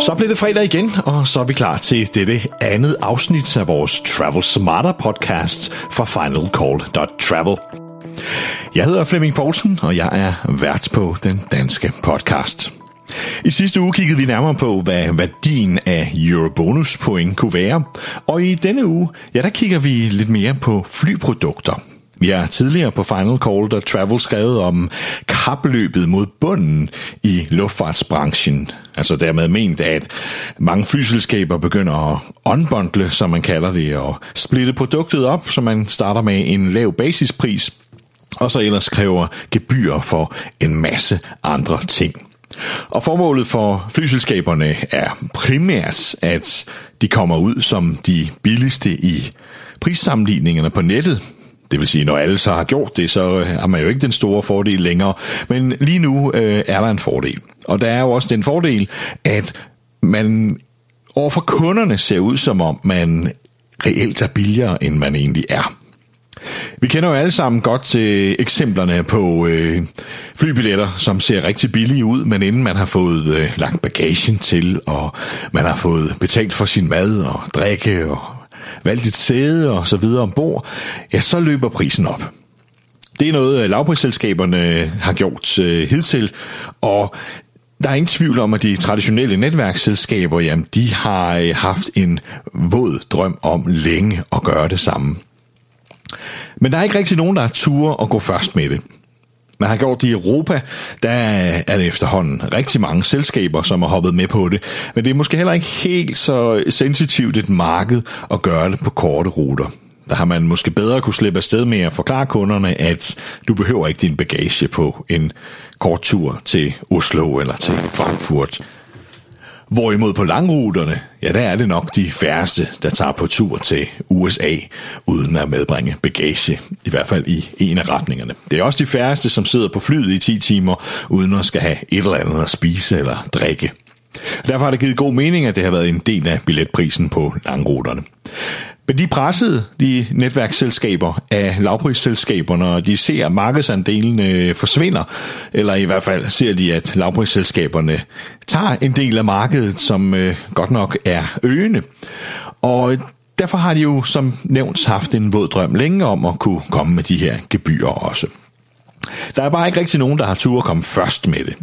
Så blev det fredag igen, og så er vi klar til dette andet afsnit af vores Travel Smarter podcast fra finalcall.travel. Jeg hedder Flemming Poulsen, og jeg er vært på den danske podcast. I sidste uge kiggede vi nærmere på, hvad værdien af Eurobonus point kunne være, og i denne uge, ja, der kigger vi lidt mere på flyprodukter. Vi har tidligere på Final Call der Travel skrevet om kapløbet mod bunden i luftfartsbranchen. Altså dermed ment, at mange flyselskaber begynder at unbundle, som man kalder det, og splitte produktet op, så man starter med en lav basispris, og så ellers kræver gebyr for en masse andre ting. Og formålet for flyselskaberne er primært, at de kommer ud som de billigste i prissammenligningerne på nettet, det vil sige, når alle så har gjort det, så øh, har man jo ikke den store fordel længere. Men lige nu øh, er der en fordel. Og der er jo også den fordel, at man overfor kunderne ser ud som om, man reelt er billigere, end man egentlig er. Vi kender jo alle sammen godt til eksemplerne på øh, flybilletter, som ser rigtig billige ud, men inden man har fået øh, lagt bagagen til, og man har fået betalt for sin mad og drikke og valgt et sæde og så videre ombord, ja, så løber prisen op. Det er noget, øh, lavprisselskaberne øh, har gjort øh, hidtil, og der er ingen tvivl om, at de traditionelle netværksselskaber, jamen, de har øh, haft en våd drøm om længe at gøre det samme. Men der er ikke rigtig nogen, der har tur at gå først med det. Man har gjort det i Europa, der er det efterhånden rigtig mange selskaber, som har hoppet med på det. Men det er måske heller ikke helt så sensitivt et marked at gøre det på korte ruter. Der har man måske bedre kunne slippe afsted med at forklare kunderne, at du behøver ikke din bagage på en kort tur til Oslo eller til Frankfurt. Hvorimod på langruterne, ja, der er det nok de færreste, der tager på tur til USA, uden at medbringe bagage, i hvert fald i en af retningerne. Det er også de færreste, som sidder på flyet i 10 timer, uden at skal have et eller andet at spise eller drikke. Derfor har det givet god mening, at det har været en del af billetprisen på langruterne. Men de pressede de netværksselskaber af lavprisselskaberne, og de ser, at markedsandelen øh, forsvinder, eller i hvert fald ser de, at lavprisselskaberne tager en del af markedet, som øh, godt nok er øgende. Og derfor har de jo som nævnt haft en våd drøm længe om at kunne komme med de her gebyrer også. Der er bare ikke rigtig nogen, der har tur at komme først med det.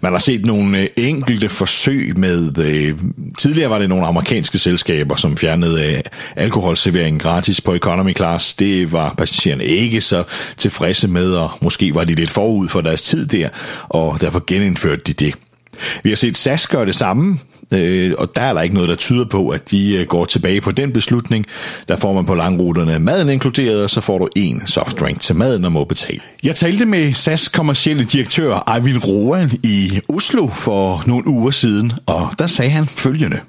Man har set nogle øh, enkelte forsøg med, øh, tidligere var det nogle amerikanske selskaber, som fjernede øh, alkoholservering gratis på economy class. Det var passagererne ikke så tilfredse med, og måske var de lidt forud for deres tid der, og derfor genindførte de det. Vi har set SAS gøre det samme, øh, og der er der ikke noget, der tyder på, at de øh, går tilbage på den beslutning. Der får man på langruterne maden inkluderet, og så får du en softdrink til maden og må betale. Jeg talte med SAS kommercielle direktør Eivind Roan i Oslo for nogle uger siden, og der sagde han følgende.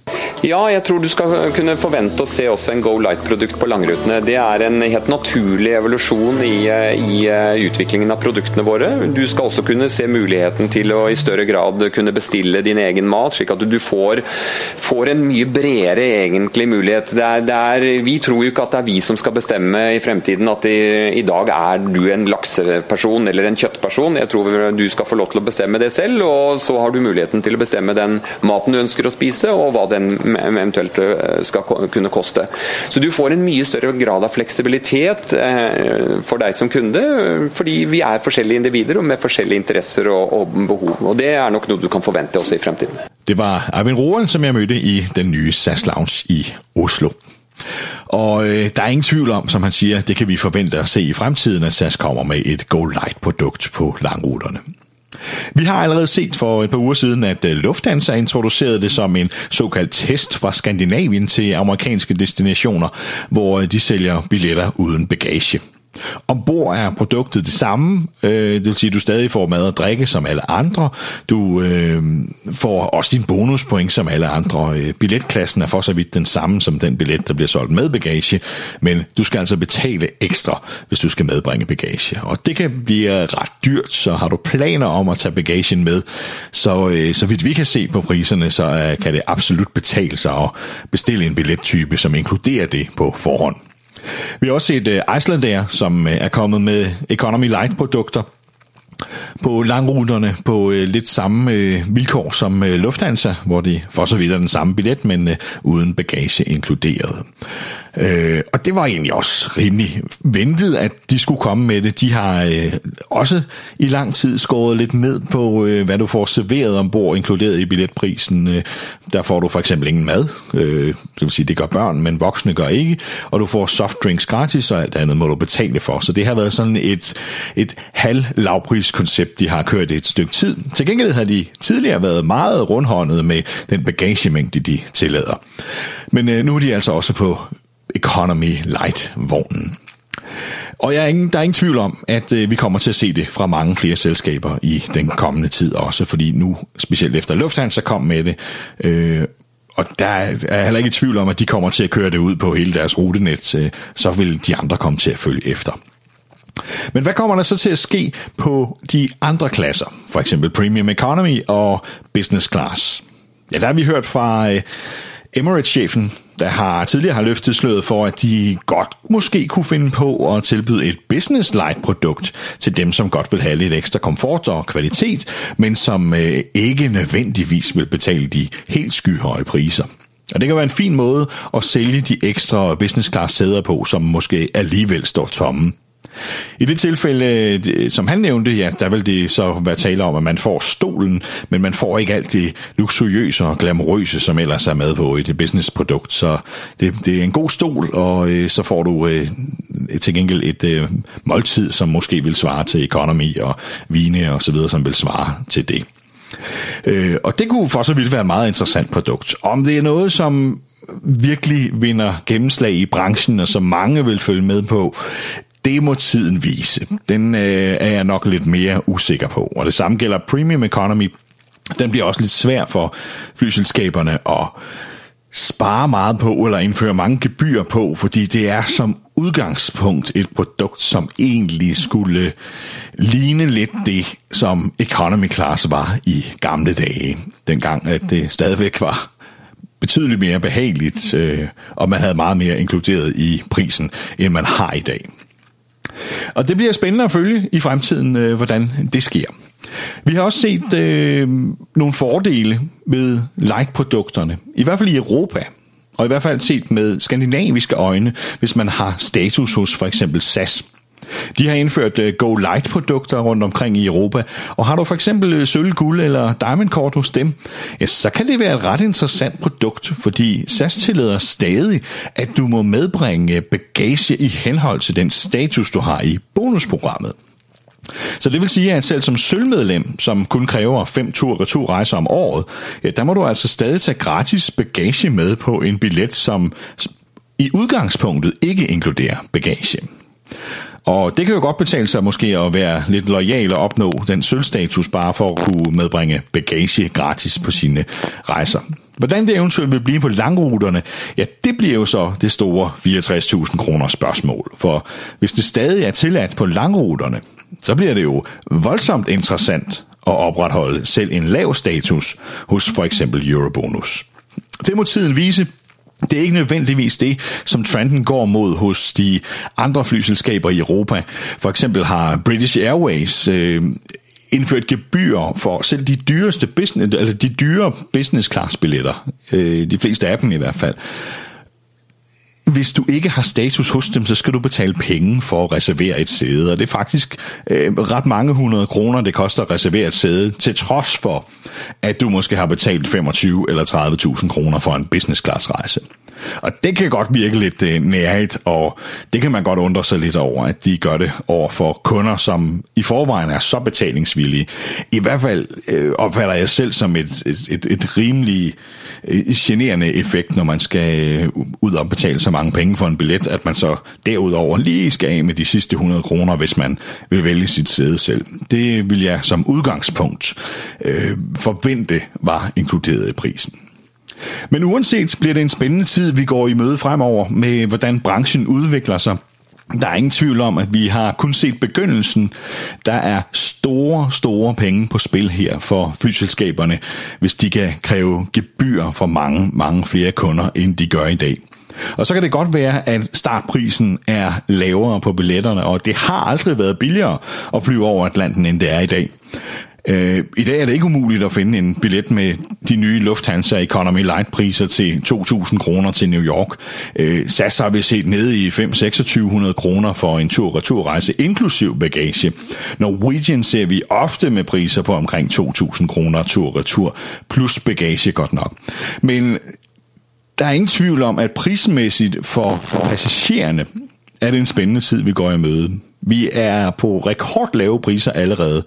Ja, jeg tror du skal kunne forvente å se også en Go Light-produkt på langrutene. Det er en helt naturlig evolusjon i, i utviklingen av produktene våre. Du skal også kunne se muligheten til å i større grad kunne bestille din egen mat, slik at du får, får en mye bredere egentlig mulighet. Det er, det er, vi tror jo ikke at det er vi som skal bestemme i fremtiden at i, i dag er du en lakseperson eller en kjøttperson. Jeg tror du skal få lov til å bestemme det selv, og så har du muligheten til å bestemme den maten du ønsker å spise, og hva den eventuelt eh, skal kunne koste. Så du får en mye større grad av fleksibilitet eh, for deg som kunde, fordi vi er forskjellige individer og med forskjellige interesser og, og behov. Og det er nok noe du kan forvente også i fremtiden. Det var Arvin Roen, som jeg mødte i den nye SAS Lounge i Oslo. Og øh, der er ingen tvivl om, som han siger, det kan vi forvente at se i fremtiden, at SAS kommer med et Go Light-produkt på langruterne. Vi har allerede set for et par uger siden, at øh, Lufthansa introducerede det som en såkaldt test fra Skandinavien til amerikanske destinationer, hvor øh, de sælger billetter uden bagage. Ombord er produktet det samme, øh, det vil sige, at du stadig får mad og drikke som alle andre. Du øh, får også din bonuspoint som alle andre. Øh, billetklassen er for så vidt den samme som den billet, der bliver solgt med bagage, men du skal altså betale ekstra, hvis du skal medbringe bagage. Og det kan blive ret dyrt, så har du planer om at tage bagagen med, så, øh, så vidt vi kan se på priserne, så øh, kan det absolut betale sig at bestille en billettype, som inkluderer det på forhånd. Vi har også set øh, uh, Icelandair, som uh, er kommet med Economy Light produkter. på langruterne på øh, lidt samme øh, vilkår som øh, Lufthansa, hvor de for så vidt er den samme billet, men øh, uden bagage inkluderet. Øh, og det var egentlig også rimelig ventet, at de skulle komme med det. De har øh, også i lang tid skåret lidt ned på, øh, hvad du får serveret ombord, inkluderet i billetprisen. Øh, der får du for eksempel ingen mad. Øh, det vil sige, det gør børn, men voksne gør ikke. Og du får softdrinks gratis, og alt andet må du betale for. Så det har været sådan et, et halv lavpriskoncept, de har kørt et stykke tid. Til gengæld har de tidligere været meget rundhåndet med den bagagemængde, de tillader. Men øh, nu er de altså også på Economy Light-vognen. Og jeg er ingen, der er ingen tvivl om, at øh, vi kommer til at se det fra mange flere selskaber i den kommende tid også, fordi nu, specielt efter Lufthansa kom med det, øh, og der er jeg heller ikke i tvivl om, at de kommer til at køre det ud på hele deres rutenet, øh, så vil de andre komme til at følge efter. Men hvad kommer der så til at ske på de andre klasser, for eksempel Premium Economy og Business Class? Ja, der har vi hørt fra øh, Emirates-chefen, der har tidligere har løftet sløret for, at de godt måske kunne finde på at tilbyde et business light produkt til dem, som godt vil have lidt ekstra komfort og kvalitet, men som øh, ikke nødvendigvis vil betale de helt skyhøje priser. Og det kan være en fin måde at sælge de ekstra business class sæder på, som måske alligevel står tomme. I det tilfælde, øh, som han nævnte, ja, der vil det så være tale om, at man får stolen, men man får ikke alt det luksuriøse og glamourøse, som ellers er med på et businessprodukt. Så det, det er en god stol, og øh, så får du øh, til gengæld et øh, måltid, som måske vil svare til economy og vine og så videre, som vil svare til det. Øh, og det kunne for så vidt være et meget interessant produkt. Om det er noget, som virkelig vinder gennemslag i branchen, og som mange vil følge med på, det må tiden vise. Den øh, er jeg nok lidt mere usikker på. Og det samme gælder Premium Economy. Den bliver også lidt svær for flyselskaberne at spare meget på eller indføre mange gebyr på, fordi det er som udgangspunkt et produkt, som egentlig skulle ligne lidt det, som economy class var i gamle dage. Dengang, at det stadigvæk var betydeligt mere behageligt, øh, og man havde meget mere inkluderet i prisen, end man har i dag. Og det bliver spændende at følge i fremtiden, øh, hvordan det sker. Vi har også set øh, nogle fordele med like-produkterne, i hvert fald i Europa, og i hvert fald set med skandinaviske øjne, hvis man har status hos for eksempel SAS. De har indført øh, Go Light produkter rundt omkring i Europa, og har du for eksempel øh, sølv, guld eller diamondkort hos dem, ja, så kan det være et ret interessant produkt, fordi SAS tillader stadig, at du må medbringe øh, bagage i henhold til den status, du har i bonusprogrammet. Så det vil sige, at selv som sølvmedlem, som kun kræver fem tur-retur rejser om året, ja, der må du altså stadig tage gratis bagage med på en billet, som i udgangspunktet ikke inkluderer bagage. Og det kan jo godt betale sig måske at være lidt lojal og opnå den sølvstatus bare for at kunne medbringe bagage gratis på sine rejser. Hvordan det eventuelt vil blive på langruterne, ja, det bliver jo så det store 64.000 kroner spørgsmål. For hvis det stadig er tilladt på langruterne, så bliver det jo voldsomt interessant at opretholde selv en lav status hos for eksempel Eurobonus. Det må tiden vise, det er ikke nødvendigvis det, som trenden går mod hos de andre flyselskaber i Europa. For eksempel har British Airways øh, indført gebyr for selv de dyreste business, altså de dyre business class billetter, øh, de fleste af dem i hvert fald. Hvis du ikke har status hos dem, så skal du betale penge for at reservere et sæde, og det er faktisk øh, ret mange hundrede kroner, det koster at reservere et sæde, til trods for, at du måske har betalt 25 eller 30.000 kroner for en business class rejse. Og det kan godt virke lidt øh, nærigt, og det kan man godt undre sig lidt over, at de gør det over for kunder, som i forvejen er så betalingsvillige. I hvert fald øh, opfatter jeg selv som et, et, et, et rimelig øh, generende effekt, når man skal øh, ud og betale så mange penge for en billet, at man så derudover lige skal af med de sidste 100 kroner, hvis man vil vælge sit sæde selv. Det vil jeg som udgangspunkt øh, forvente var inkluderet i prisen. Men uanset bliver det en spændende tid, vi går i møde fremover med, hvordan branchen udvikler sig. Der er ingen tvivl om, at vi har kun set begyndelsen. Der er store, store penge på spil her for flyselskaberne, hvis de kan kræve gebyr for mange, mange flere kunder, end de gør i dag. Og så kan det godt være, at startprisen er lavere på billetterne, og det har aldrig været billigere at flyve over Atlanten, end det er i dag. Øh, I dag er det ikke umuligt at finde en billet med de nye Lufthansa Economy Light priser til 2.000 kroner til New York. Øh, SAS har vi set nede i 5-2600 kroner for en tur-returrejse, inklusiv bagage. Norwegian ser vi ofte med priser på omkring 2.000 kroner tur-retur, plus bagage godt nok. Men der er ingen tvivl om, at prismæssigt for, for passagererne er det en spændende tid, vi går i møde. Vi er på rekordlave priser allerede,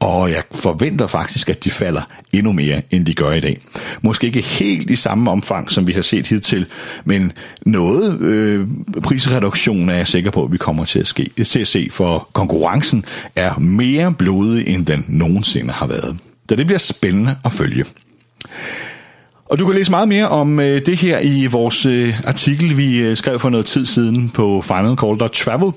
og jeg forventer faktisk, at de falder endnu mere, end de gør i dag. Måske ikke helt i samme omfang, som vi har set hidtil, men noget øh, prisreduktion er jeg sikker på, at vi kommer til at, ske, til at se, for konkurrencen er mere blodig, end den nogensinde har været. Så det bliver spændende at følge. Og du kan læse meget mere om øh, det her i vores øh, artikel, vi øh, skrev for noget tid siden på finalcall.travel.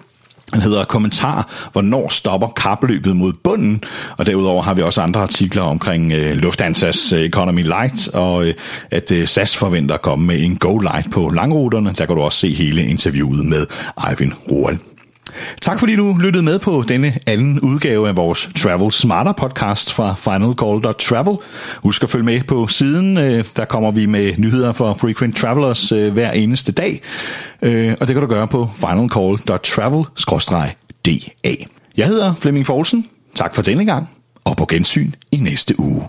Den hedder Kommentar, hvornår stopper kapløbet mod bunden, og derudover har vi også andre artikler omkring øh, Lufthansas øh, Economy Light, og øh, at øh, SAS forventer at komme med en Go Light på langruterne. Der kan du også se hele interviewet med Eivind Roald. Tak fordi du lyttede med på denne anden udgave af vores Travel Smarter podcast fra finalcall.travel. Husk at følge med på siden. Øh, der kommer vi med nyheder for frequent travelers øh, hver eneste dag. Øh, og det kan du gøre på finalcall.travel-da. Jeg hedder Flemming Poulsen. Tak for denne gang, og på gensyn i næste uge.